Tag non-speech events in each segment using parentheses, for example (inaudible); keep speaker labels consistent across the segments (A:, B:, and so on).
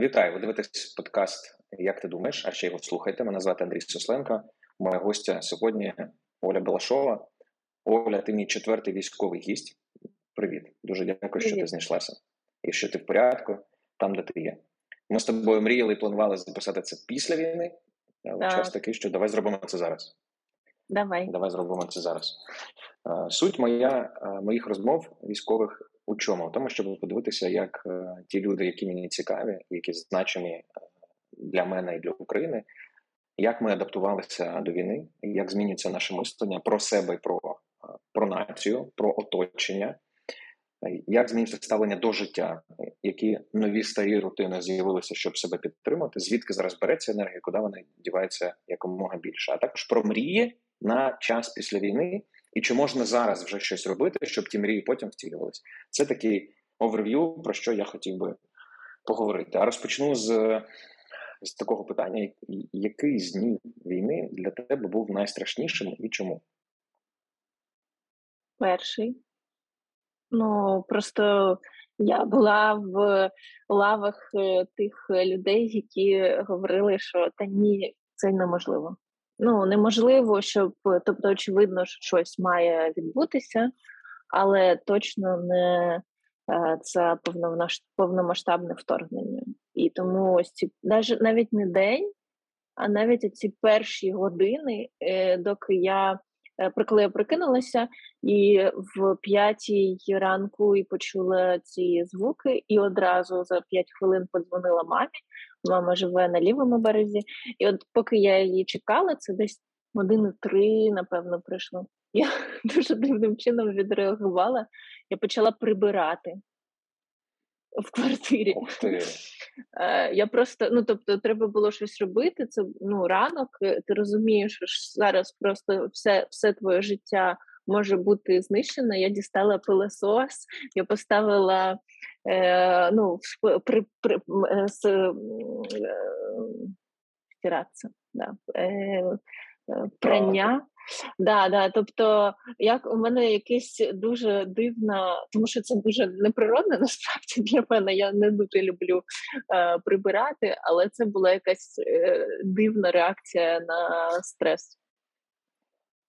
A: Вітаю, ви дивитесь подкаст Як ти думаєш? А ще його слухайте. Мене звати Андрій Сосленко. Моя гостя сьогодні Оля Балашова. Оля, ти мій четвертий військовий гість. Привіт, дуже дякую, Привіт. що ти знайшлася і що ти в порядку там, де ти є. Ми з тобою мріяли і планували записати це після війни, але так. час такий, що давай зробимо це зараз.
B: Давай
A: Давай зробимо це зараз. Суть моя моїх розмов військових у чому? Тому, щоб подивитися, як ті люди, які мені цікаві, які значені для мене і для України, як ми адаптувалися до війни, як змінюється наше мислення про себе про, про націю, про оточення. Як зміниться ставлення до життя, які нові старі рутини з'явилися, щоб себе підтримати? Звідки зараз береться енергія, куди вона дівається якомога більше? А також про мрії на час після війни, і чи можна зараз вже щось робити, щоб ті мрії потім втілювалися? Це такий оверв'ю, про що я хотів би поговорити. А розпочну з з такого питання: який з днів війни для тебе був найстрашнішим і чому?
B: Перший. Ну просто я була в лавах е, тих людей, які говорили, що та ні, це неможливо. Ну неможливо, щоб тобто, очевидно, що щось має відбутися, але точно не е, це повномасштабне вторгнення. І тому ось ці навіть не день, а навіть ці перші години, е, доки я Е, коли я прокинулася, і в п'ятій ранку і почула ці звуки, і одразу за п'ять хвилин подзвонила мамі. Мама живе на лівому березі, і от поки я її чекала, це десь години три, напевно, пройшло. Я (laughs) дуже дивним чином відреагувала. Я почала прибирати в квартирі. Е, я просто, ну тобто, треба було щось робити. Це ну ранок. Е, ти розумієш, що зараз просто все, все твоє життя. Може бути знищено. Я дістала пилосос, я поставила е, ну, при, при, е, з, е, стиратися, да, е, е прання. Да, да, тобто, як у мене якесь дуже дивна, тому що це дуже неприродне (laughs) насправді для мене. Я не дуже люблю е, прибирати, але це була якась е, дивна реакція на стрес.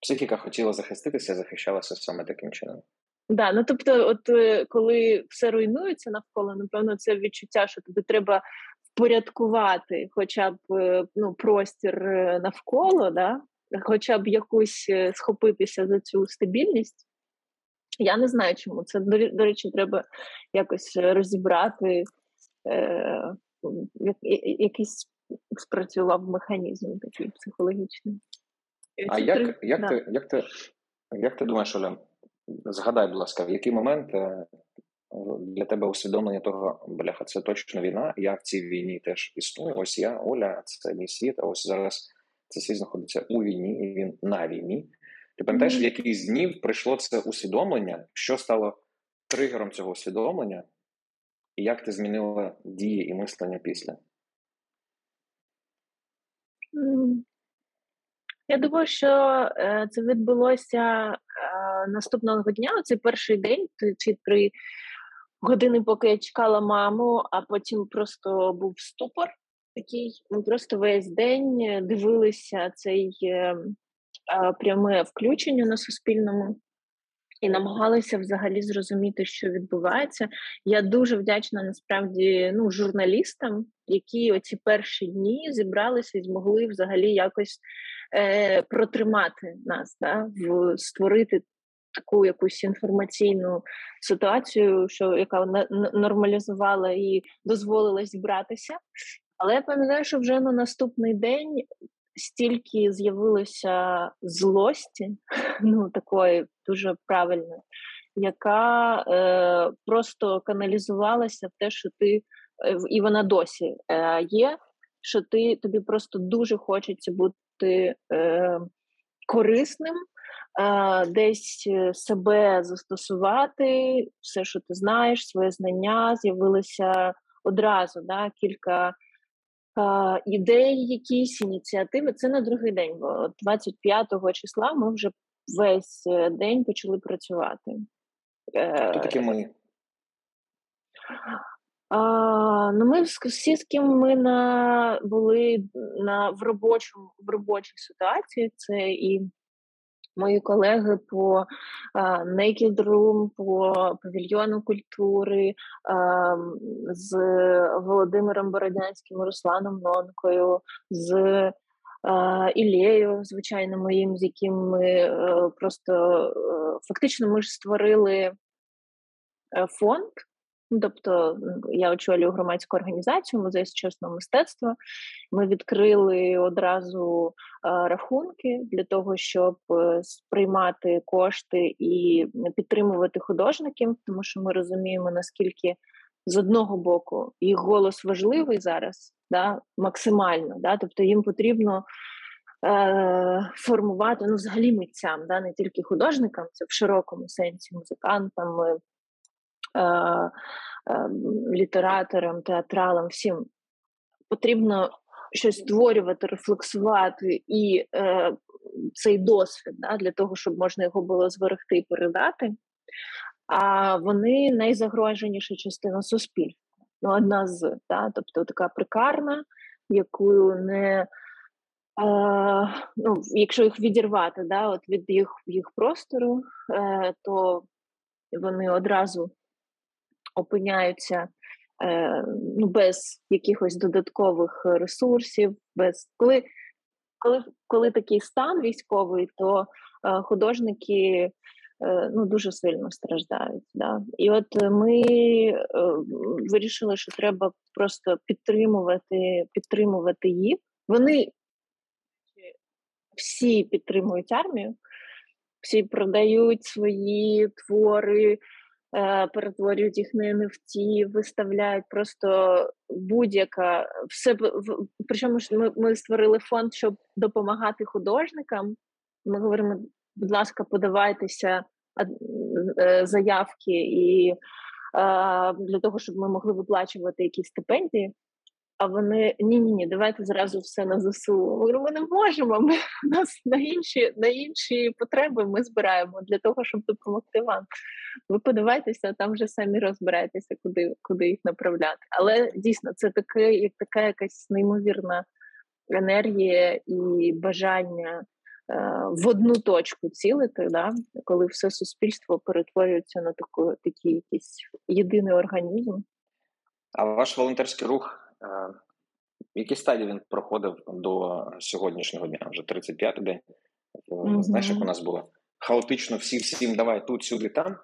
A: Психіка хотіла захиститися, захищалася саме таким чином.
B: Да, ну тобто, от е, коли все руйнується навколо, напевно, це відчуття, що тобі треба впорядкувати, хоча б е, ну, простір е, навколо, да, хоча б якусь схопитися за цю стабільність. Я не знаю, чому. Це, до речі, треба якось розібрати, е, якийсь спрацював механізм такий психологічний.
A: А як як, да. ти як, ти, як ти думаєш, Оля, згадай, будь ласка, в який момент е, для тебе усвідомлення того, бляха, це точно війна, я в цій війні теж існую. Ось я, Оля, це мій світ, а ось зараз це світ знаходиться у війні, і він на війні. Ти пам'ятаєш, в якийсь днів прийшло це усвідомлення, що стало тригером цього усвідомлення, і як ти змінила дії і мислення після?
B: Я думаю, що е, це відбулося е, наступного дня, цей перший день чи три години, поки я чекала маму, а потім просто був ступор такий. Ми просто весь день дивилися цей е, пряме включення на Суспільному. І намагалися взагалі зрозуміти, що відбувається. Я дуже вдячна насправді ну, журналістам, які оці перші дні зібралися і змогли взагалі якось е, протримати нас, да, в створити таку якусь інформаційну ситуацію, що яка нормалізувала і дозволила зібратися. Але я пам'ятаю, що вже на наступний день стільки з'явилося злості, (laughs) ну такої дуже правильної, яка е, просто каналізувалася в те, що ти, е, і вона досі е, є, що ти тобі просто дуже хочеться бути е, корисним. Десь е, себе застосувати, все, що ти знаєш, своє знання, з'явилося одразу да, кілька ідеї, якісь ініціативи. Це на другий день. бо 25 числа ми вже весь е, день почали працювати.
A: Хто такі ми?
B: А, Ну, ми всі, з ким ми на були на в робочому в робочій ситуації. Це і мої колеги по Naked Room, по павільйону культури з Володимиром Бородянським, Русланом Нонкою, з а, Ілею, звичайно, моїм, з яким ми е, просто е, фактично ми ж створили е, фонд. Ну, тобто я очолюю громадську організацію музей сучасного мистецтва. Ми відкрили одразу рахунки для того, щоб е, сприймати кошти і підтримувати художників, тому що ми розуміємо, наскільки з одного боку їх голос важливий зараз, да, максимально, да, тобто їм потрібно. Е, формувати ну, взагалі митцям, да, не тільки художникам, це в широкому сенсі музикантам, е, літераторам, театралам, всім потрібно щось створювати, рефлексувати і е, цей досвід да, для того, щоб можна його було зберегти і передати. А вони найзагроженіша частина суспільства. Ну, одна з, да, тобто така прикарна, яку не е, ну, якщо їх відірвати да, от від їх їх простору, е, то вони одразу опиняються е, ну, без якихось додаткових ресурсів, без коли коли, коли такий стан військовий, то е, художники е, ну, дуже сильно страждають. Да? І от ми е, вирішили, що треба просто підтримувати, підтримувати їх. Вони всі підтримують армію, всі продають свої твори. Е, перетворюють їх на NFT, виставляють просто будь-яка все причому ми, ми створили фонд, щоб допомагати художникам. Ми говоримо, будь ласка, подавайтеся е, заявки і для того, щоб ми могли виплачувати якісь стипендії. А вони ні, ні, ні, давайте зразу все на ЗСУ. Ми, ми не можемо. Ми нас на інші на інші потреби ми збираємо для того, щоб допомогти вам. Ви подивайтеся, там вже самі розбирайтеся, куди куди їх направляти. Але дійсно це таке, як така якась неймовірна енергія і бажання е, в одну точку цілити, да? коли все суспільство перетворюється на таку такий якийсь єдиний організм.
A: А ваш волонтерський рух. Е, які стадії він проходив до сьогоднішнього дня? Вже 35-й день. Mm-hmm. Знаєш, як у нас було? Хаотично всі всім давай тут, сюди, там.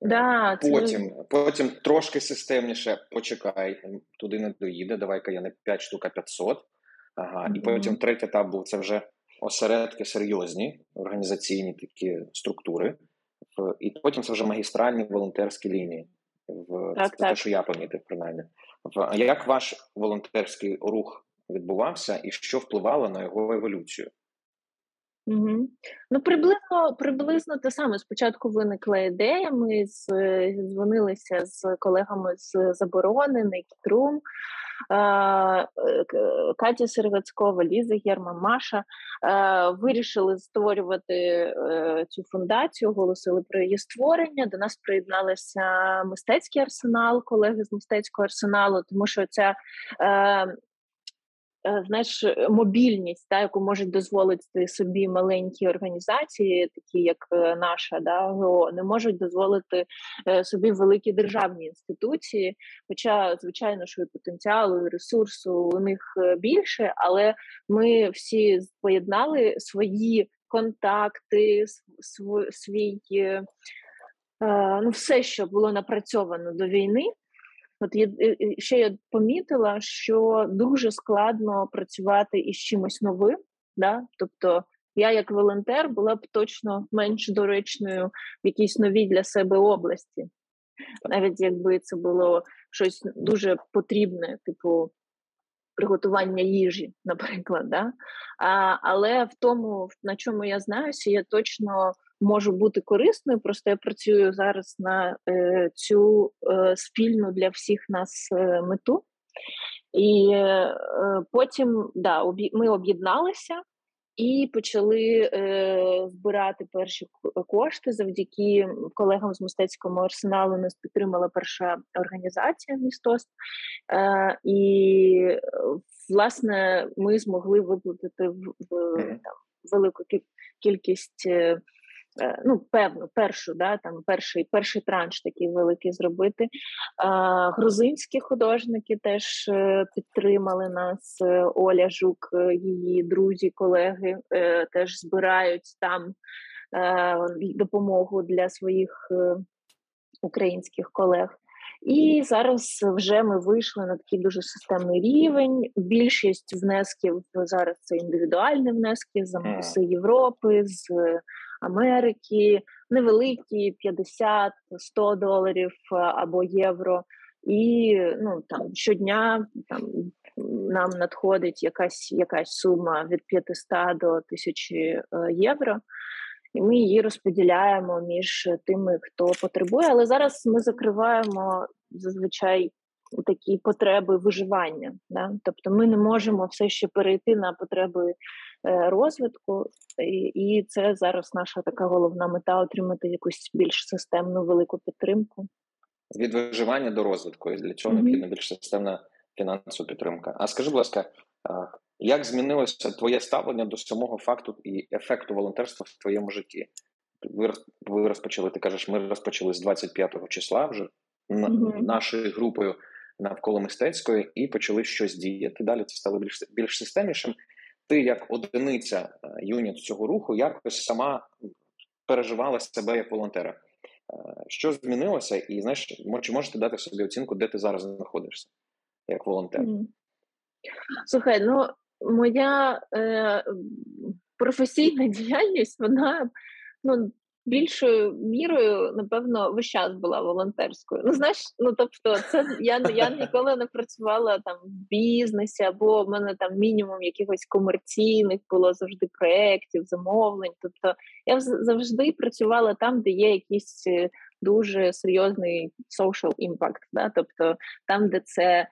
B: Да,
A: Потім це... потім трошки системніше почекай, туди не доїде, давай-ка я не 5 штук, а 500. Ага. Mm-hmm. І потім третій етап був це вже осередки серйозні, організаційні такі структури. І потім це вже магістральні волонтерські лінії. В так, Це так. те, що я помітив, принаймні. Як ваш волонтерський рух відбувався і що впливало на його еволюцію?
B: Угу. Ну, приблизно приблизно те саме. Спочатку виникла ідея. Ми з, дзвонилися з колегами з заборони, Некітрум, Катя Сервецькова, Ліза Герман, Маша вирішили створювати е, цю фундацію, оголосили про її створення. До нас приєдналися мистецький арсенал, колеги з мистецького арсеналу, тому що ця е, Е, знаєш, мобільність, та, яку можуть дозволити собі маленькі організації, такі як е, наша, да, не можуть дозволити е, собі великі державні інституції. Хоча, звичайно, що і потенціалу, і ресурсу у них більше, але ми всі поєднали свої контакти, свій. Ну, все, що було напрацьовано до війни, От я ще я помітила, що дуже складно працювати із чимось новим. Да? Тобто я, як волонтер, була б точно менш доречною в якійсь новій для себе області, навіть якби це було щось дуже потрібне, типу приготування їжі, наприклад. Да? А, Але в тому, на чому я знаюся, я точно можу бути корисною. Просто я працюю зараз на е, цю е, спільну для всіх нас е, мету. І е, потім да, об'є... ми об'єдналися. і почали е, збирати перші кошти завдяки колегам з мистецького арсеналу. Нас підтримала перша організація містост. Е, і власне ми змогли виплатити в, в там велику кількість. Е, ну, певну, першу, да, там перший перший транш такий великий зробити. Грузинські художники теж е, підтримали нас. Е, Оля Жук, її друзі, колеги теж збирають там допомогу для своїх українських колег. І зараз вже ми вийшли на такий дуже системний рівень. Більшість внесків зараз це індивідуальні внески з Амбуси Європи, з Америки, невеликі 50-100 доларів або євро. І ну там щодня там нам надходить якась якась сума від 500 до 1000 е, євро, і ми її розподіляємо між тими, хто потребує. Але зараз ми закриваємо зазвичай такі потреби виживання. Да? Тобто ми не можемо все ще перейти на потреби Е, розвитку, і це зараз наша така головна мета отримати якусь більш системну велику підтримку.
A: Від виживання до розвитку, і для mm-hmm. необхідна більш системна фінансова підтримка. А скажи, будь ласка, як змінилося твоє ставлення до самого факту і ефекту волонтерства в твоєму житті? Ви ви розпочали, ти кажеш, ми розпочали з 25-го числа вже mm-hmm. нашою групою навколо мистецької і почали щось діяти. Далі це стало більш більш системнішим ти як одиниця е, юніт цього руху якось сама переживала себе як волонтера. Е, що змінилося, і знаєш, чи можете дати собі оцінку, де ти зараз знаходишся як волонтер?
B: Слухай, ну моя е, професійна (laughs) діяльність, вона ну більшою мірою, напевно, весь час була волонтерською. Ну, знаєш, ну тобто, це я я ніколи не працювала там в бізнесі, або в мене там мінімум якихось комерційних було завжди проєктів, замовлень. Тобто я завжди працювала там, де є якийсь е, дуже серйозний social impact, да? тобто там, де це.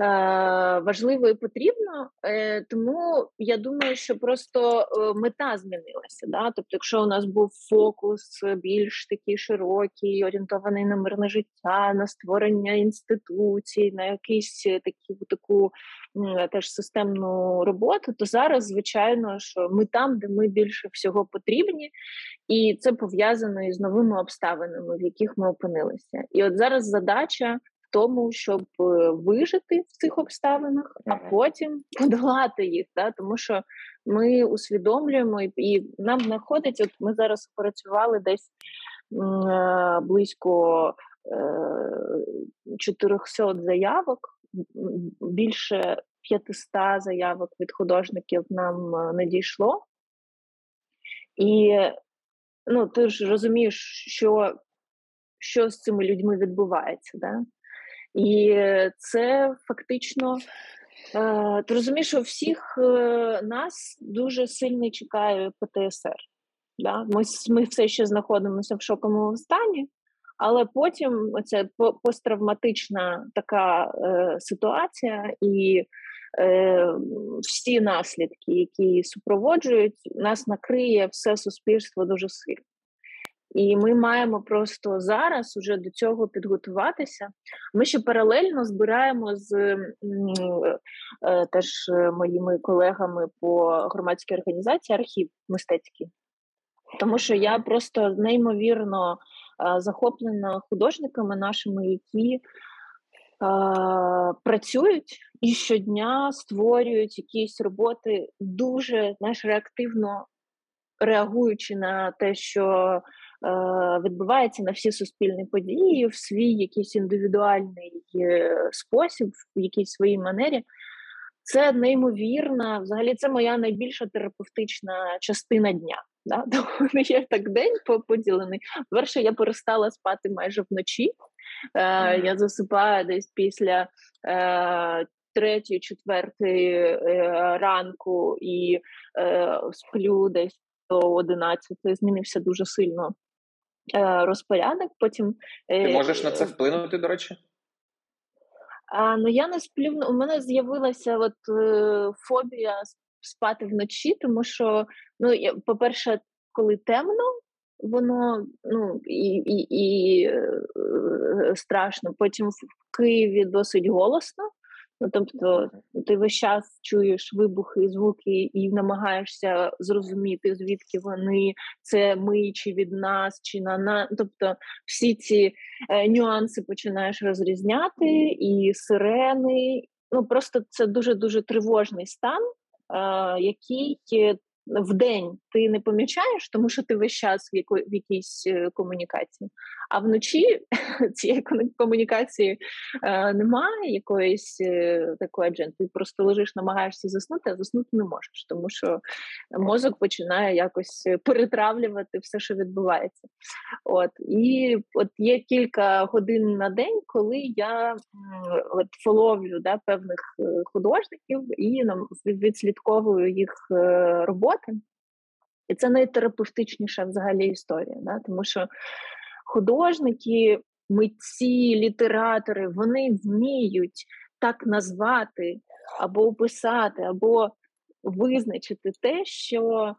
B: Е, важливо і потрібно, е, тому я думаю, що просто е, мета змінилася. Да? Тобто, якщо у нас був фокус більш такий широкий, орієнтований на мирне життя, на створення інституцій, на якийсь такі таку теж системну роботу, то зараз, звичайно, що ми там, де ми більше всього потрібні, і це пов'язано із новими обставинами, в яких ми опинилися. І от зараз задача тому, щоб е, вижити в цих обставинах, а потім (laughs) подолати їх. Да? Тому що ми усвідомлюємо і нам знаходиться. От ми зараз працювали десь е, близько 400 е, заявок, більше 500 заявок від художників нам надійшло. І ну, ти ж розумієш, що що з цими людьми відбувається. Да? І це фактично. Е, ти розумієш, що всіх е, нас дуже сильно чекає ПТСР. Да? Ми ми все ще знаходимося в шоковому стані, але потім це посттравматична така е, ситуація, і е, всі наслідки, які супроводжують, нас накриє все суспільство дуже сильно. І ми маємо просто зараз уже до цього підготуватися. Ми ще паралельно збираємо з е, теж моїми колегами по громадській організації архів мистецький, тому що я просто неймовірно е, захоплена художниками нашими, які е, працюють і щодня створюють якісь роботи дуже знаєш, реактивно реагуючи на те, що відбувається на всі суспільні події в свій якийсь індивідуальний е, спосіб, в якійсь своїй манері. Це неймовірна, взагалі, це моя найбільша терапевтична частина дня. Да? (laughs) Тому є так день поділений. Перше, я перестала спати майже вночі. Е, Я засипаю десь після е, третьої, четвертої е, ранку і е, сплю десь до 11. Змінився дуже сильно Е, розпорядок. Потім
A: ти е, можеш на це вплинути, до речі?
B: А, Ну я не сплю. У мене з'явилася от е, фобія спати вночі, тому що, ну, по-перше, коли темно, воно ну, і і, і е, страшно. Потім в Києві досить голосно. Ну, тобто, ти весь час чуєш вибухи, звуки і намагаєшся зрозуміти, звідки вони це ми чи від нас, чи на нас. Тобто, всі ці е, нюанси починаєш розрізняти, і сирени. Ну просто це дуже дуже тривожний стан, е, який в день ти не помічаєш, тому що ти весь час в, яко, в якійсь е, комунікації. А вночі (laughs) цієї комунікації е, немає якоїсь е, такої адженти. Ти просто лежиш, намагаєшся заснути, а заснути не можеш, тому що мозок починає якось перетравлювати все, що відбувається. От і от є кілька годин на день, коли я от фоловлю да, певних е, художників і нам відслідковую їх е, роботи. І це найтерапевтичніша взагалі історія, да? тому що художники, митці, літератори вони вміють так назвати або описати, або визначити те, що е,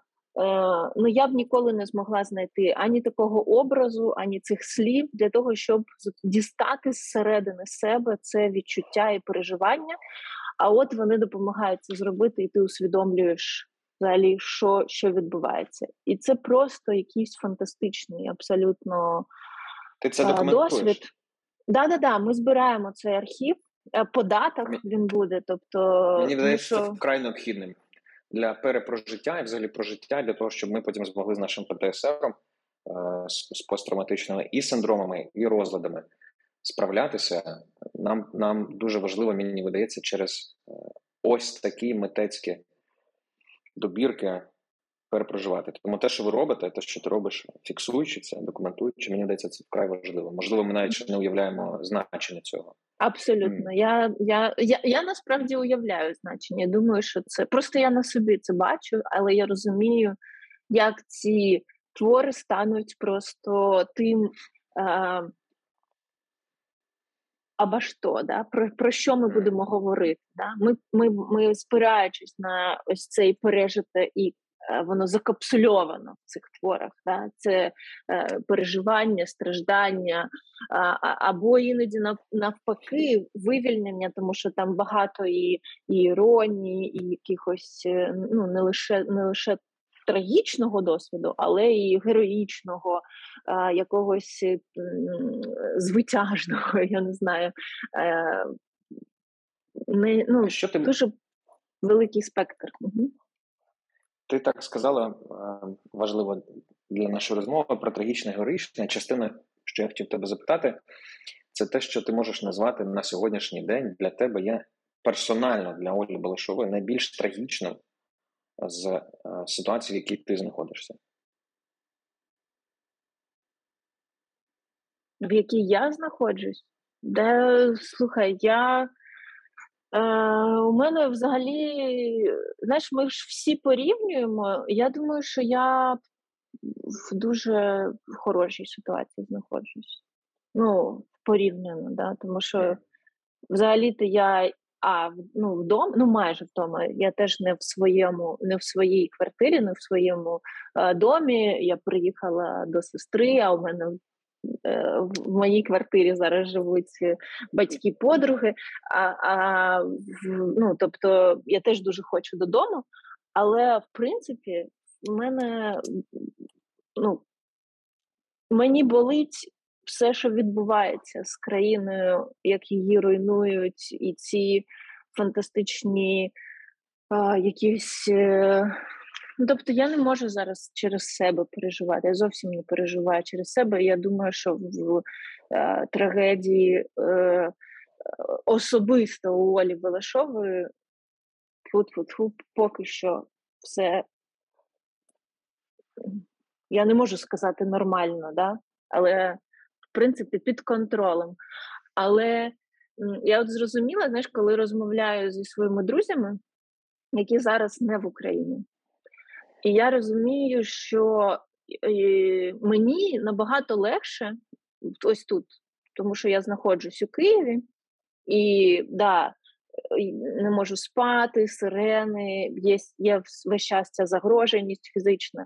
B: ну я б ніколи не змогла знайти ані такого образу, ані цих слів для того, щоб дістати зсередини себе це відчуття і переживання. А от вони допомагають це зробити, і ти усвідомлюєш взагалі, що що відбувається. І це просто якийсь фантастичний, абсолютно
A: Ти це документуєш? досвід.
B: Да, да, да. Ми збираємо цей архів, е, податок він буде. Тобто,
A: мені здається, що... це вкрай необхідним для перепрожиття і взагалі прожиття, для того, щоб ми потім змогли з нашим ПТСР е, з посттравматичними і синдромами, і розладами справлятися. Нам нам дуже важливо, мені видається, через е, ось такі митецькі добірки перепроживати. Тому те, що ви робите, те, що ти робиш, фіксуючи це, документуючи, мені здається, це вкрай важливо. Можливо, ми навіть не уявляємо значення цього.
B: Абсолютно, mm. я, я я, я насправді уявляю значення. Думаю, що це просто я на собі це бачу, але я розумію, як ці твори стануть просто тим. Е, або що, да? про про що ми будемо говорити? Да? Ми, ми, ми спираючись на ось цей пережите і е, воно закапсульовано в цих творах. Да? Це е, переживання, страждання, а, або іноді навпаки вивільнення, тому що там багато і, і іронії, і якихось е, ну не лише не лише трагічного досвіду, але і героїчного, а, якогось звитяжного, (laughs) я не знаю. Е, не, ну, Що ти... Дуже великий спектр. Угу.
A: Ти так сказала важливо для нашої розмови про трагічне героїчне. Частина, що я хотів тебе запитати, це те, що ти можеш назвати на сьогоднішній день для тебе є персонально для Олі Балашової найбільш трагічним з е, ситуації, в якій ти знаходишся?
B: В якій я знаходжусь? Де слухай, я. Е, У мене взагалі, знаєш, ми ж всі порівнюємо. Я думаю, що я в дуже хорошій ситуації знаходжусь. Ну, порівняно, да, тому що взагалі-то я а ну вдома, ну майже вдома. Я теж не в своєму, не в своїй квартирі, не в своєму е, домі. Я приїхала до сестри. А у мене е, в моїй квартирі зараз живуть батьки подруги. А, а ну тобто я теж дуже хочу додому, але в принципі в мене ну мені болить все, що відбувається з країною, як її руйнують, і ці фантастичні а, якісь. Е... Ну, тобто я не можу зараз через себе переживати. Я зовсім не переживаю через себе. Я думаю, що в е, трагедії е, особисто у Олі Балашової фу-фу-фу, поки що все. Я не можу сказати нормально, да? але в принципі під контролем. Але я от зрозуміла, знаєш, коли розмовляю зі своїми друзями, які зараз не в Україні. І я розумію, що мені набагато легше ось тут, тому що я знаходжусь у Києві, і да, не можу спати, сирени, є є весь час ця загроженість фізична.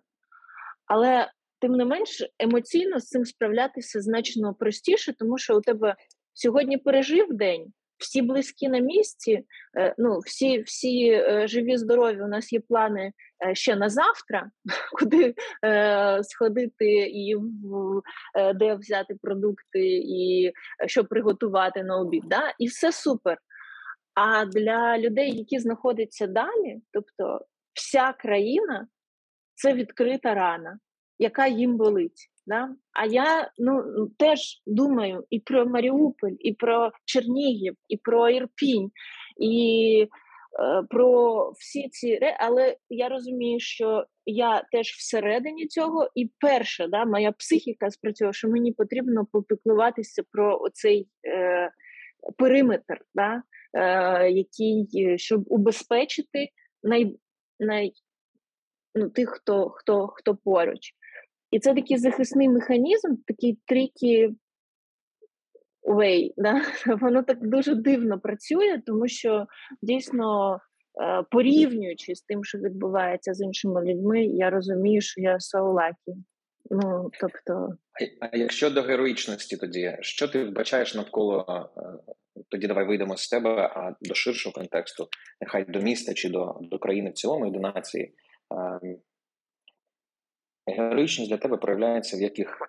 B: Але тим не менш емоційно з цим справлятися значно простіше, тому що у тебе сьогодні пережив день, всі близькі на місці, е, ну всі всі е, живі, здорові. У нас є плани е, ще на завтра, (laughs) куди сходити, і де взяти продукти, і що приготувати на обід. Да? І все супер. А для людей, які знаходяться далі, тобто вся країна це відкрита рана, яка їм болить. Да? А я ну, теж думаю і про Маріуполь, і про Чернігів, і про Ірпінь, і е, про всі ці але я розумію, що я теж всередині цього, і перша да, моя психіка спрацювала, що мені потрібно попіклуватися про оцей е, периметр, да, е, який щоб убезпечити най, най, ну, тих, хто, хто, хто поруч. І це такий захисний механізм, такий трікі way, да? (laughs) воно так дуже дивно працює, тому що дійсно е, порівнюючи з тим, що відбувається з іншими людьми, я розумію, що я lucky. Ну, тобто...
A: А якщо до героїчності, тоді що ти вбачаєш навколо? Е, тоді давай вийдемо з тебе, а до ширшого контексту, нехай до міста чи до до країни в цілому і до нації. Героїчність для тебе проявляється в яких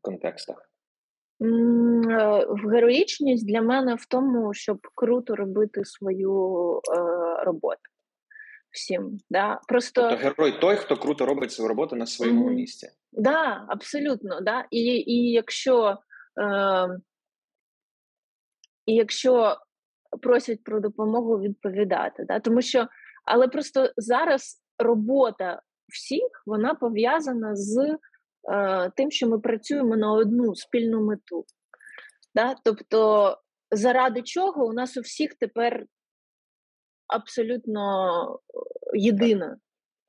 A: контекстах?
B: Е, в героїчність для мене в тому, щоб круто робити свою е, роботу. Всім, да? Просто...
A: Тобто герой той, хто круто робить свою роботу на своєму mm-hmm. місці. Так,
B: да, абсолютно. Да? І і якщо е, і якщо просять про допомогу відповідати, да? тому що, але просто зараз робота всіх вона пов'язана з е, тим, що ми працюємо на одну спільну мету. Да? Тобто, заради чого у нас у всіх тепер абсолютно єдина.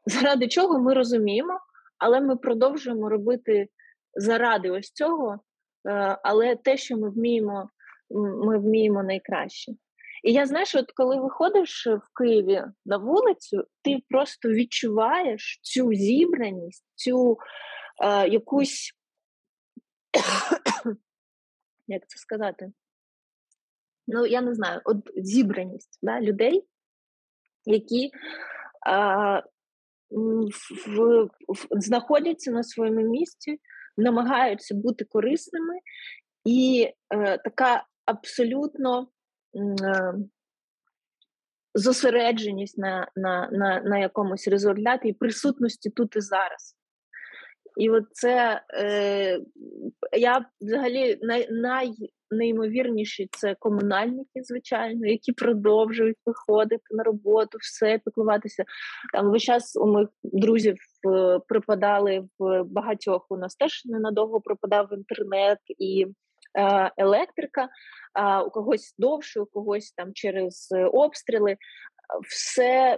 B: Заради чого ми розуміємо, але ми продовжуємо робити заради ось цього, е, але те, що ми вміємо, ми вміємо найкраще. І я знаєш, от коли виходиш в Києві на вулицю, ти просто відчуваєш цю зібраність, цю е, якусь, (coughs) як це сказати? Ну, я не знаю, от зібраність да, людей, які е, в, в, знаходяться на своєму місці, намагаються бути корисними, і е, така абсолютно Е, зосередженість на на, на, на якомусь результаті і присутності тут і зараз. І от це е, я взагалі най, найнеймовірніші це комунальники, звичайно, які продовжують виходити на роботу, все піклуватися. Там весь час у моїх друзів е, припадали в багатьох. У нас теж ненадовго пропадав інтернет і Е, електрика, у когось довше, у когось там через обстріли. Все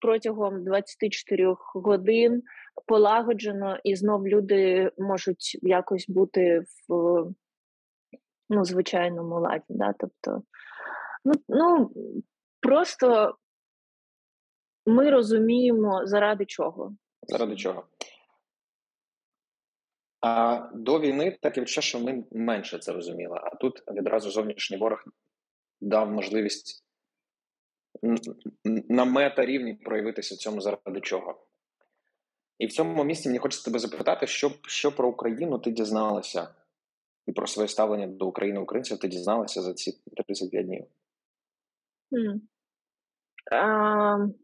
B: протягом 24 годин полагоджено, і знов люди можуть якось бути в ну, звичайному ладі. Да? Тобто, ну, ну просто ми розуміємо, заради чого.
A: Заради чого. А до війни таке відчуття, що ми менше це розуміли. А тут відразу зовнішній ворог дав можливість на мета рівні проявитися цьому заради чого. І в цьому місці мені хочеться тебе запитати, що що про Україну ти дізналася, і про своє ставлення до України українців ти дізналася за ці 35 днів?
B: Mm. Uh,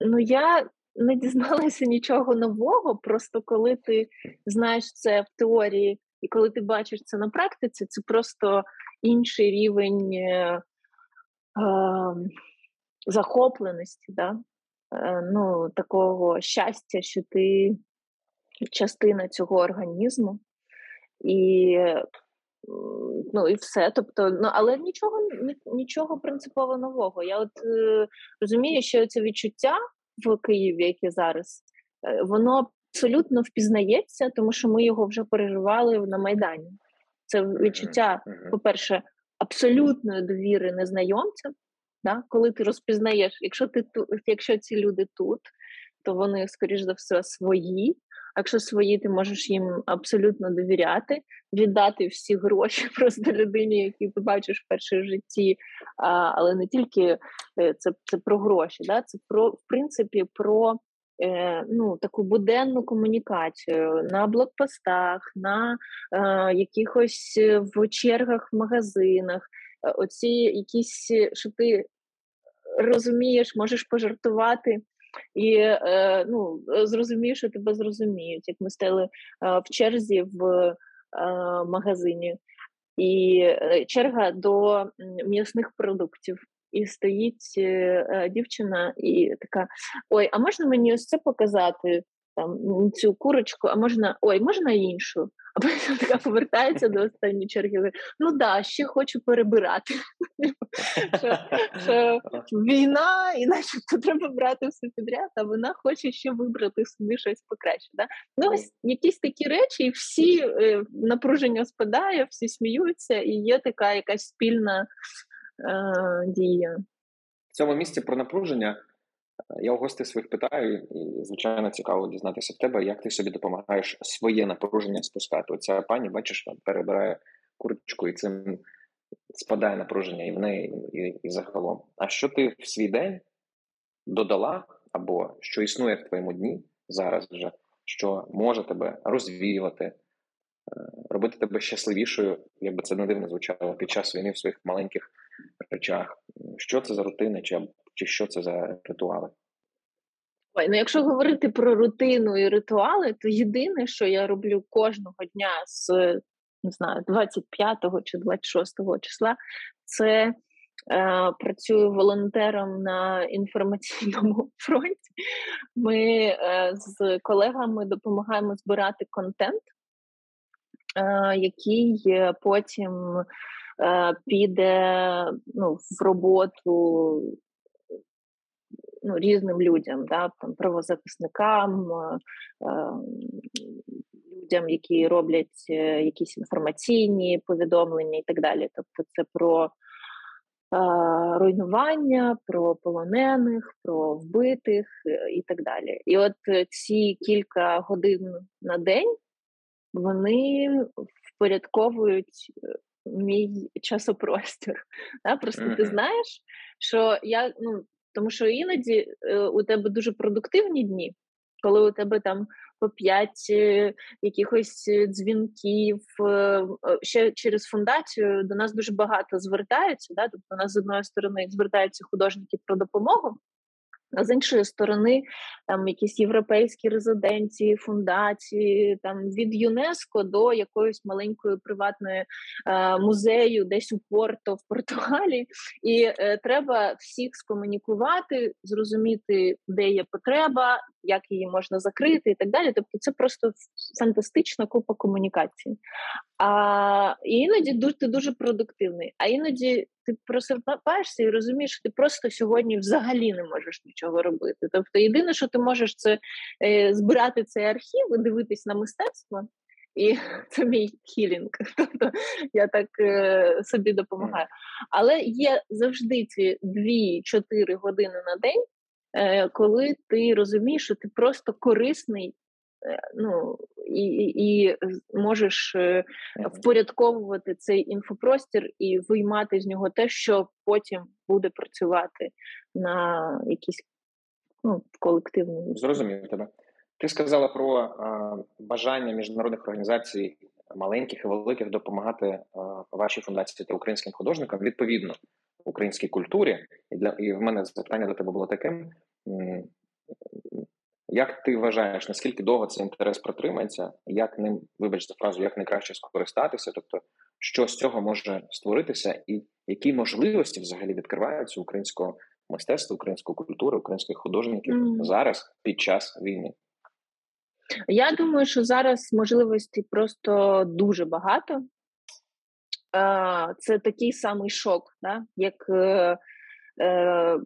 B: ну, я не дізналася нічого нового. Просто коли ти знаєш це в теорії, і коли ти бачиш це на практиці, це просто інший рівень е, е, захопленості, да? е, ну, такого щастя, що ти частина цього організму. І Ну і все. Тобто, ну але нічого нічого принципово нового. Я от е, розумію, що це відчуття в Києві, яке зараз, е, воно абсолютно впізнається, тому що ми його вже переживали на Майдані. Це відчуття, по-перше, абсолютної довіри незнайомцям. Да? Коли ти розпізнаєш, якщо ти якщо ці люди тут, то вони, скоріш за все, свої. Якщо свої, ти можеш їм абсолютно довіряти, віддати всі гроші (laughs) просто людині, які ти бачиш в першій житті, а, але не тільки е, це це про гроші, да? це про в принципі про е, ну, таку буденну комунікацію на блокпостах, на е, якихось е, в чергах в магазинах. Е, оці якісь, що ти розумієш, можеш пожартувати і е, ну, зрозумієш, що тебе зрозуміють. Як ми стали е, в черзі в е, магазині, і е, черга до м'ясних продуктів. І стоїть дівчина, і така: Ой, а можна мені ось це показати? Там цю курочку, а можна ой, можна іншу? А потім така повертається до останньої черги. Ну да, ще хочу перебирати. (laughs) що, що Війна, і начебто треба брати все підряд, а вона хоче ще вибрати собі щось покраще. Да? Ну, ось якісь такі речі, і всі е, напруження спадає, всі сміються, і є така якась спільна е, дія.
A: В цьому місці про напруження. Я у гостей своїх питаю, і звичайно цікаво дізнатися в тебе, як ти собі допомагаєш своє напруження спускати. Оця пані, бачиш, перебирає курточку, і цим спадає напруження і в неї, і, і загалом. А що ти в свій день додала, або що існує в твоєму дні зараз вже, що може тебе розвіювати, е, робити тебе щасливішою, якби це не дивно звучало під час війни в своїх маленьких речах? Що це за рутини, чи чи що це за ритуали?
B: Ой, ну якщо говорити про рутину і ритуали, то єдине, що я роблю кожного дня з не знаю, 25 чи 26 числа, це е, працюю волонтером на інформаційному (laughs) фронті. Ми е, з колегами допомагаємо збирати контент, е, який потім е, піде ну, в роботу ну, різним людям, да, там, правозахисникам, е, людям, які роблять е, якісь інформаційні повідомлення і так далі. Тобто, це про руйнування, про полонених, про вбитих е, і так далі. І от ці кілька годин на день вони впорядковують мій часопростір. (laughs) Да? Просто ти знаєш, що я ну тому що іноді е, у тебе дуже продуктивні дні, коли у тебе там по п'ять е, якихось дзвінків. Е, ще через фундацію до нас дуже багато звертаються. Да? Тобто, у нас з одної сторони звертаються художники про допомогу. А з іншої сторони, там якісь європейські резиденції, фундації, там від ЮНЕСКО до якоїсь маленької приватної е, музею, десь у Порто в Португалії, і е, треба всіх скомунікувати, зрозуміти, де є потреба, як її можна закрити, і так далі. Тобто, це просто фантастична купа комунікації. А іноді ти дуже продуктивний, а іноді ти просипаєшся і розумієш, що ти просто сьогодні взагалі не можеш нічого робити. Тобто, єдине, що ти можеш, це е, збирати цей архів і дивитись на мистецтво. І (laughs) це мій хілінг, (laughs) тобто я так е, собі допомагаю. Але є завжди ці 2-4 години на день, е, коли ти розумієш, що ти просто корисний ну, і і можеш е, впорядковувати цей інфопростір і виймати з нього те, що потім буде працювати на якісь ну, колективному.
A: Зрозумів тебе. Ти сказала про а, бажання міжнародних організацій маленьких і великих допомагати а, вашій фундації та українським художникам відповідно українській культурі. І для і в мене запитання до тебе було таким: як ти вважаєш, наскільки довго цей інтерес протримається, як ним, вибач за фразу, як найкраще скористатися? Тобто, що з цього може створитися, і які можливості взагалі відкриваються українського мистецтва, української культури, українських художників mm. зараз під час війни?
B: Я думаю, що зараз можливостей просто дуже багато. Це такий самий шок, да? як Е,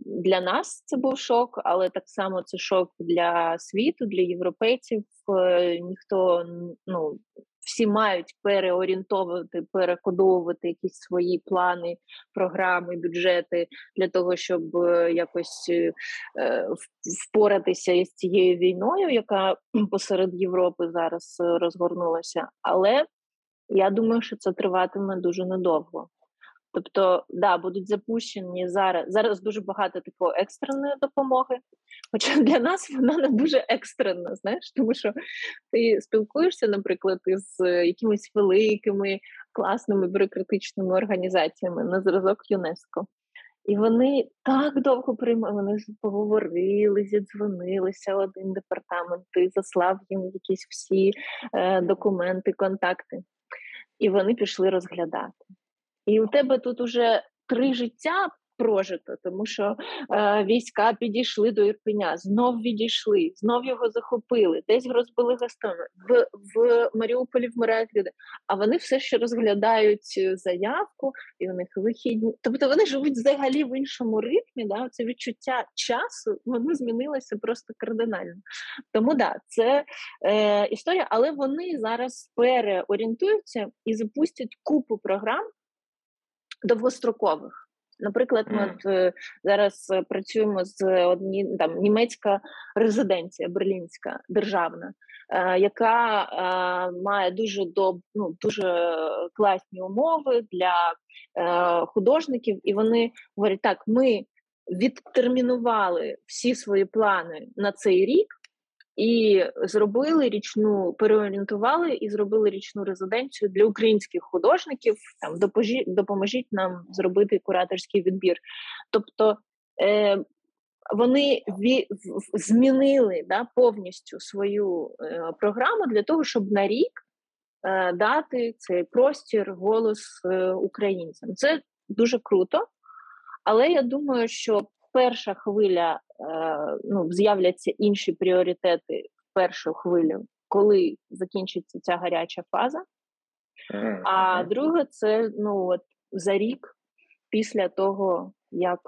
B: для нас це був шок, але так само це шок для світу, для європейців. Е, ніхто ну всі мають переорієнтовувати, перекодовувати якісь свої плани, програми, бюджети для того, щоб е, якось е, впоратися із цією війною, яка (clears throat) посеред Європи зараз розгорнулася. Але я думаю, що це триватиме дуже недовго. Тобто, да, будуть запущені зараз. Зараз дуже багато типу екстреної допомоги. Хоча для нас вона не дуже екстрена, знаєш, тому що ти спілкуєшся, наприклад, із якимись великими класними бюрократичними організаціями на зразок ЮНЕСКО. І вони так довго приймали, вони поговорили, зідзвонилися один департамент, ти заслав їм якісь всі е, документи, контакти, і вони пішли розглядати. І у тебе тут уже три життя прожито, тому що е, війська підійшли до Ірпеня, знов відійшли, знов його захопили, десь розбили гастроми. В в Маріуполі вмирають люди, а вони все ще розглядають заявку, і у них вихідні. Тобто вони живуть взагалі в іншому ритмі. Да? Це відчуття часу воно змінилося просто кардинально. Тому да, це е, історія, але вони зараз переорієнтуються і запустять купу програм довгострокових. Наприклад, ми mm. от е, зараз е, працюємо з одні там німецька резиденція берлінська державна, е, яка е, має дуже доб, ну, дуже класні умови для е, художників, і вони говорять: так, ми відтермінували всі свої плани на цей рік. І зробили річну, переорієнтували і зробили річну резиденцію для українських художників. Там допоможіть, допоможіть нам зробити кураторський відбір. Тобто е, вони ві, в, змінили да, повністю свою е, програму для того, щоб на рік е, дати цей простір, голос е, українцям. Це дуже круто, але я думаю, що перша хвиля Е, ну, з'являться інші пріоритети в першу хвилю, коли закінчиться ця гаряча фаза. А друге, це ну от за рік після того, як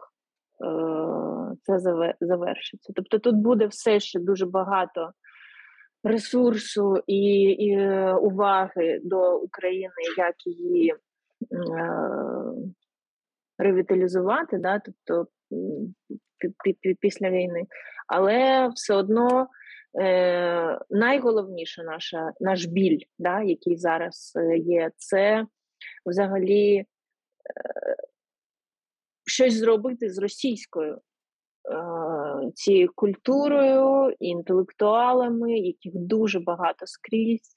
B: е, це завершиться. Тобто тут буде все ще дуже багато ресурсу і, і уваги до України, як її е, ревіталізувати, да? тобто після війни. Але все одно е, найголовніше наша, наш біль, да, який зараз е, є, це взагалі е, щось зробити з російською. Е, цією культурою, інтелектуалами, яких дуже багато скрізь,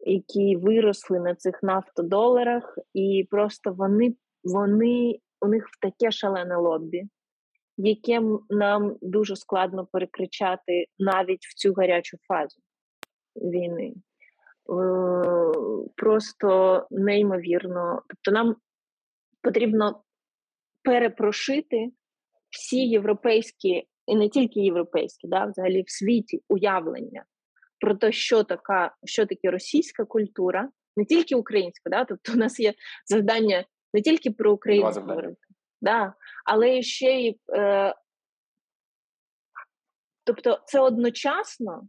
B: які виросли на цих нафтодоларах, і просто вони вони у них таке шалене лобі, яке нам дуже складно перекричати навіть в цю гарячу фазу війни. Е, просто неймовірно. Тобто, нам потрібно перепрошити всі європейські, і не тільки європейські, да, взагалі в світі уявлення про те, що така, що таке російська культура, не тільки українська, да, тобто у нас є завдання не тільки про Україну говорити, да, але ще й. Е, Тобто це одночасно,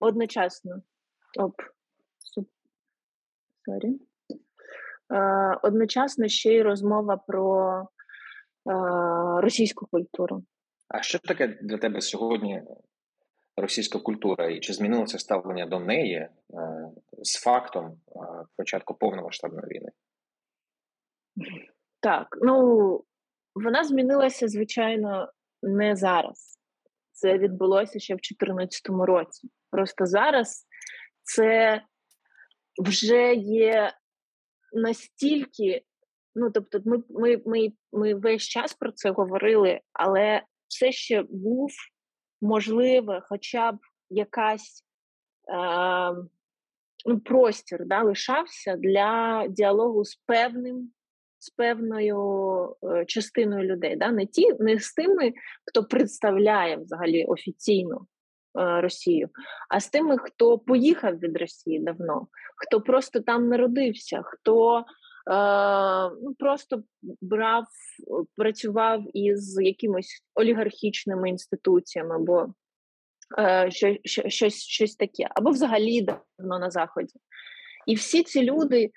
B: одночасно, оп, sorry, е, одночасно ще й розмова про е, російську культуру.
A: А що таке для тебе сьогодні російська культура? І чи змінилося ставлення до неї е, з фактом е, початку повномасштабної війни?
B: Так, ну вона змінилася, звичайно, не зараз. Це відбулося ще в 2014 році. Просто зараз це вже є настільки, ну тобто, ми ми, ми, ми весь час про це говорили, але все ще був можливо, хоча б якась е, ну, простір да, лишався для діалогу з певним з певною е, частиною людей, да? не ті, не з тими, хто представляє взагалі офіційно е, Росію, а з тими, хто поїхав від Росії давно, хто просто там народився, хто е, ну, просто брав, працював із якимось олігархічними інституціями або е, що, що, щось, щось таке, або взагалі давно на заході. І всі ці люди.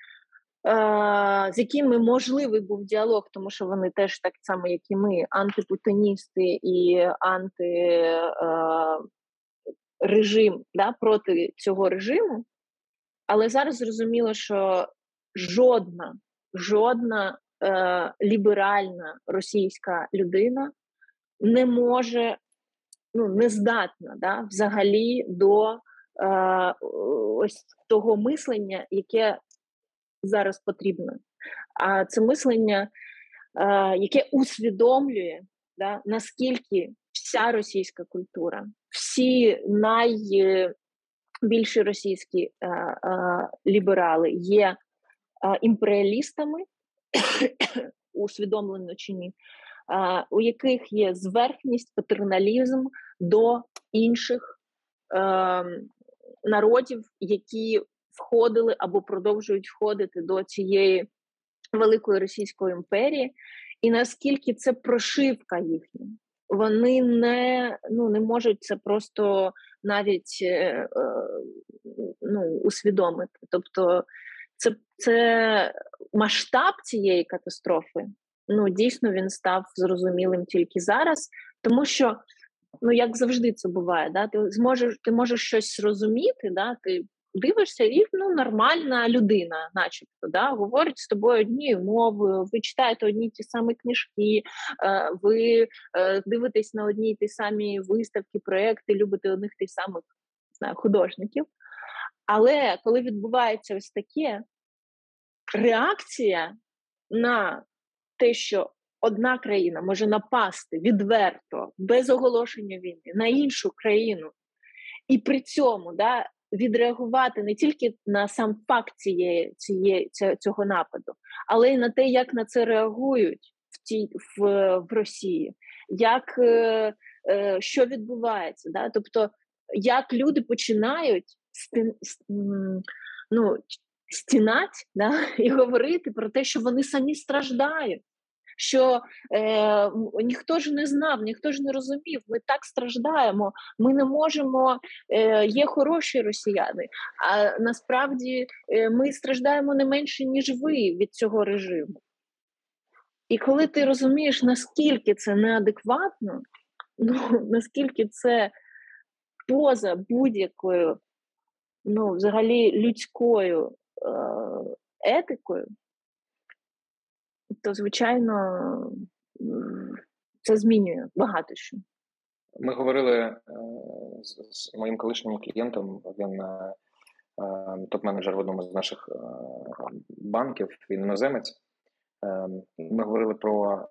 B: З якими можливий був діалог, тому що вони теж так само, як і ми, антипутиністи і антирежим да, проти цього режиму. Але зараз зрозуміло, що жодна, жодна е, ліберальна російська людина не може, ну не здатна да, взагалі до е, ось того мислення, яке зараз потрібно. А це мислення, е, яке усвідомлює, да, наскільки вся російська культура, всі найбільші російські е, е, ліберали є е, імперіалістами, (coughs) усвідомлено чи ні, е, у яких є зверхність, патерналізм до інших ем, народів, які входили або продовжують входити до цієї великої Російської імперії, і наскільки це прошивка їхня. Вони не ну не можуть це просто навіть е, е, ну, усвідомити. Тобто, це це масштаб цієї катастрофи. Ну дійсно він став зрозумілим тільки зараз, тому що ну як завжди це буває, да ти зможеш, ти можеш щось зрозуміти, да ти дивишся, і ну, нормальна людина, начебто, да, говорить з тобою однією мовою, ви читаєте одні ті самі книжки, е, ви е, дивитесь на одні ті самі виставки, проекти, любите одних тих самих знаю, художників. Але коли відбувається ось таке, реакція на те, що одна країна може напасти відверто, без оголошення війни на іншу країну, і при цьому да, відреагувати не тільки на сам факт цієї, цієї цього нападу, але й на те, як на це реагують в тій в, в Росії, як е, е, що відбувається, да? тобто як люди починають стін, ну, стінати да? (laughs) і говорити про те, що вони самі страждають що е, ніхто ж не знав, ніхто ж не розумів. Ми так страждаємо. Ми не можемо, е, є хороші росіяни. А насправді е, ми страждаємо не менше, ніж ви від цього режиму. І коли ти розумієш, наскільки це неадекватно, (laughs) ну наскільки це поза будь-якою, ну, взагалі людською е, етикою, то звичайно це змінює багато що.
A: Ми говорили е, з моїм колишнім клієнтом. Він е, е, топ-менеджер в одному з наших банків, він іноземець. Ми говорили про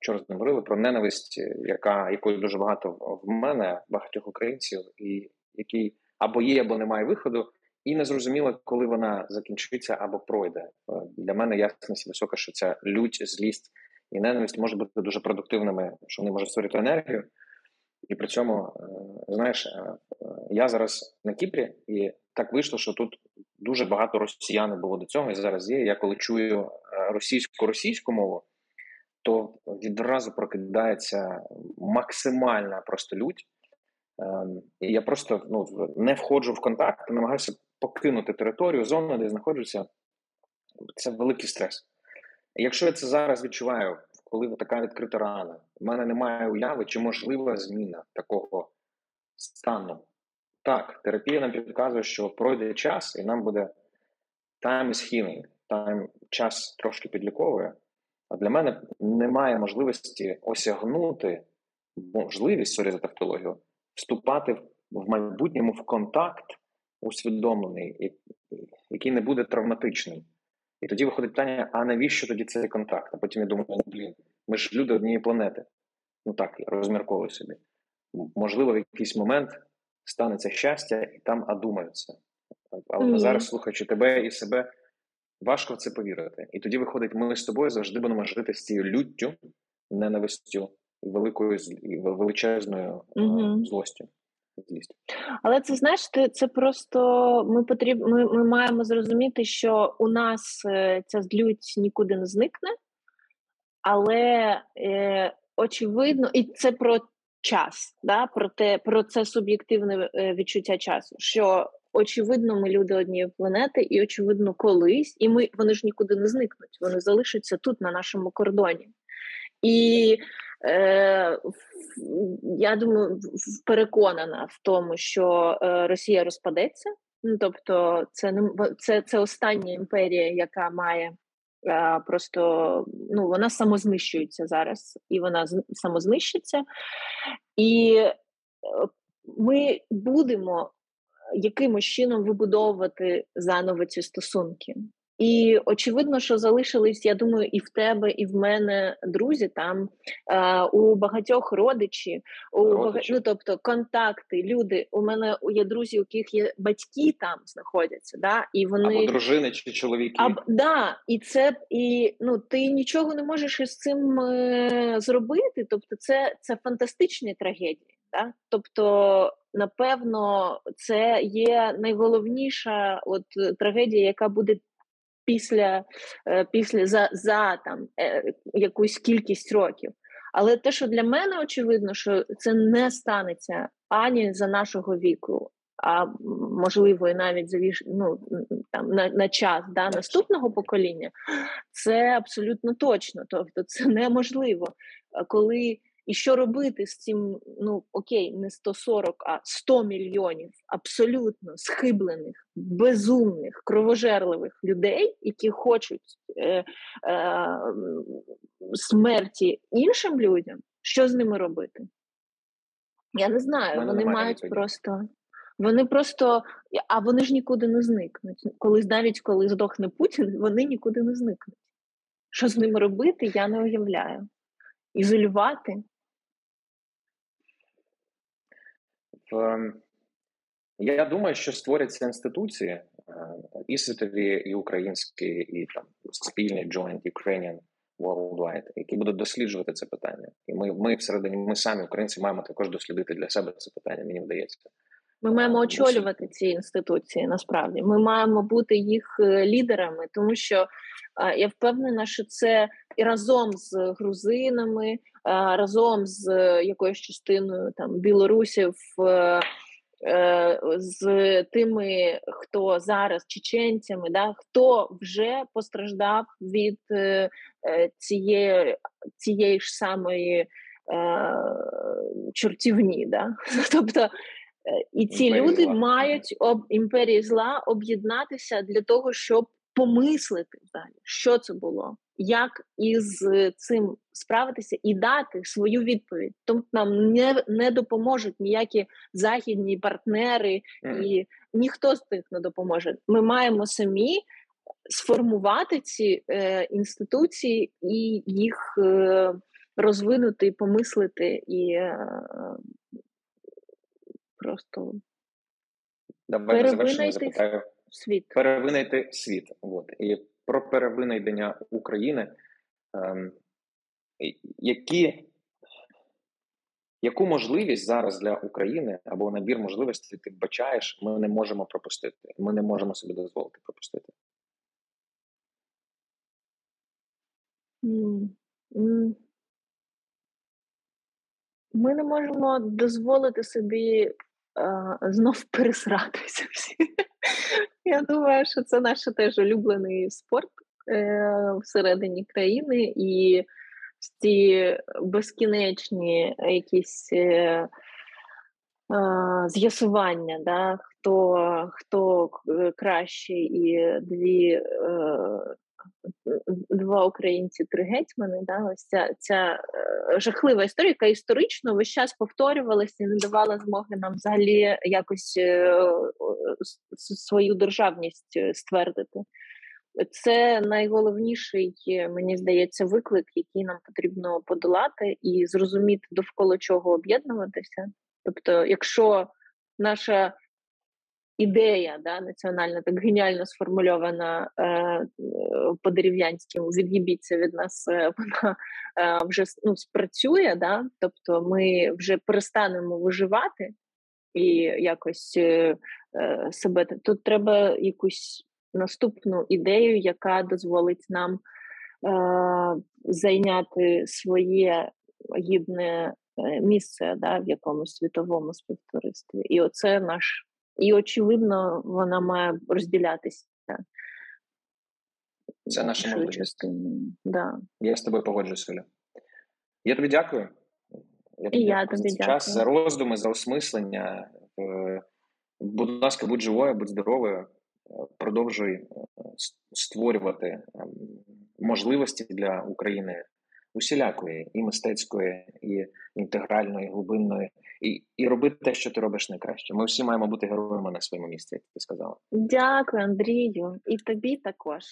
A: вчора з ним говорили про ненависть, яка якої дуже багато в мене, багатьох українців, і який або є, або немає виходу і не зрозуміло, коли вона закінчиться або пройде. Е, для мене ясність висока, що ця лють, злість і ненависть можуть бути дуже продуктивними, що вони можуть створити енергію. І при цьому, е, знаєш, е, я зараз на Кіпрі, і так вийшло, що тут дуже багато росіян було до цього, і зараз є. Я коли чую російську російську мову, то відразу прокидається максимальна просто лють. Ем, і я просто ну, не входжу в контакт, намагаюся покинути територію, зону, де знаходжуся, це великий стрес. якщо я це зараз відчуваю, коли така відкрита рана, в мене немає уяви, чи можлива зміна такого стану. Так, терапія нам підказує, що пройде час, і нам буде time is healing, time, час трошки підліковує. А для мене немає можливості осягнути можливість sorry за тавтологію, вступати в майбутньому в контакт усвідомлений, який не буде травматичним. І тоді виходить питання: а навіщо тоді цей контакт? А потім я думаю, ну блін, ми ж люди однієї планети. Ну так, я розмірковую собі. Можливо, в якийсь момент станеться щастя, і там адумаються. Але mm. зараз, слухаючи тебе і себе, важко в це повірити. І тоді виходить, ми з тобою завжди будемо жити з цією люттю, ненавистю великою і величезною mm-hmm. злостю
B: злість. Але це знаєш, це просто ми потріб, ми, ми маємо зрозуміти, що у нас е, ця злють нікуди не зникне, але е, очевидно, і це про час, да, про те, про це суб'єктивне е, відчуття часу. Що очевидно, ми люди однієї планети, і очевидно, колись, і ми вони ж нікуди не зникнуть. Вони залишаться тут, на нашому кордоні. І е, я думаю, переконана в тому, що е, Росія розпадеться. Ну, тобто, це не це, це остання імперія, яка має е, просто ну вона самознищується зараз, і вона самознищиться, і ми будемо якимось чином вибудовувати заново ці стосунки. І очевидно, що залишились, я думаю, і в тебе, і в мене друзі там е, у багатьох родичі, у Родичі. ну, тобто контакти, люди. У мене є друзі, у яких є батьки там знаходяться, да, і вони
A: або дружини чи чоловіки.
B: А, да, і це і ну ти нічого не можеш із цим е, зробити. Тобто, це це фантастичні трагедії. Да? Тобто, напевно, це є найголовніша от трагедія, яка буде після е, після за за там е, якусь кількість років. Але те, що для мене очевидно, що це не станеться ані за нашого віку, а можливо, і навіть за ну, там на на час да, наступного покоління, це абсолютно точно. Тобто, це неможливо, коли і що робити з цим? Ну окей, не 140, а 100 мільйонів абсолютно схиблених, безумних, кровожерливих людей, які хочуть е, е, смерті іншим людям, що з ними робити? Я не знаю. Вони мають відповіді. просто. Вони просто, а вони ж нікуди не зникнуть. Коли навіть коли здохне Путін, вони нікуди не зникнуть. Що з ними робити, я не уявляю. Ізолювати
A: Ем, я думаю, що створяться інституції е, і світові, і українські, і там спільні Joint Ukrainian Worldwide, які будуть досліджувати це питання. І ми ми всередині, ми самі українці маємо також дослідити для себе це питання. Мені вдається.
B: Ми маємо очолювати ці інституції. Насправді ми маємо бути їх е, лідерами, тому що я впевнена, що це і разом з грузинами, разом з якоюсь частиною там білорусів. Е, е, з тими, хто зараз чеченцями, да хто вже постраждав від е, цієї цієї ж самої чортівні, да? (laughs) тобто і ці імперії люди зла. мають об імперії зла об'єднатися для того, щоб помислити далі, що це було, як із цим справитися і дати свою відповідь. Тому нам не не допоможуть ніякі західні партнери, mm. і ніхто з них не допоможе. Ми маємо самі сформувати ці е, інституції і їх е, розвинути, помислити і е, просто
A: Давай перевинайти світ. Перевинайти світ. От. І про перевинайдення України. Ем, які, Яку можливість зараз для України або набір можливостей ти вбачаєш, ми не можемо пропустити. Ми не можемо собі дозволити пропустити.
B: Ми не можемо дозволити собі знов пересратися всі. Я думаю, що це наш теж улюблений спорт е, всередині країни, і ці безкінечні якісь е, з'ясування, да, хто хто краще, і дві два українці, три гетьмани. Да, Ось ця ця е, жахлива історія, яка історично весь час повторювалася і не давала змоги нам взагалі якось е, свою державність е, ствердити. Це найголовніший, мені здається, виклик, який нам потрібно подолати, і зрозуміти довкола чого об'єднуватися. Тобто, якщо наша ідея да, національна, так геніально сформульована е, по дерев'янському від'їбіться від нас, е, (laughs) вона е, вже ну, спрацює, да? тобто ми вже перестанемо виживати і якось е, е себе. Тут треба якусь наступну ідею, яка дозволить нам е, зайняти своє гідне е, місце да, в якомусь світовому співтоваристві. І оце наш, і очевидно, вона має розділятися.
A: Це наша можливість.
B: Да.
A: Я з тобою погоджуюсь, Оля. Я тобі дякую.
B: Я тобі, І я тобі
A: за цей час, за роздуми, за осмислення. Будь ласка, будь живою, будь здоровою, продовжуй створювати можливості для України усілякої, і мистецької, і інтегральної, і глибинної, і і робити те, що ти робиш найкраще. Ми всі маємо бути героями на своєму місці, як ти сказала.
B: Дякую, Андрію, і тобі також.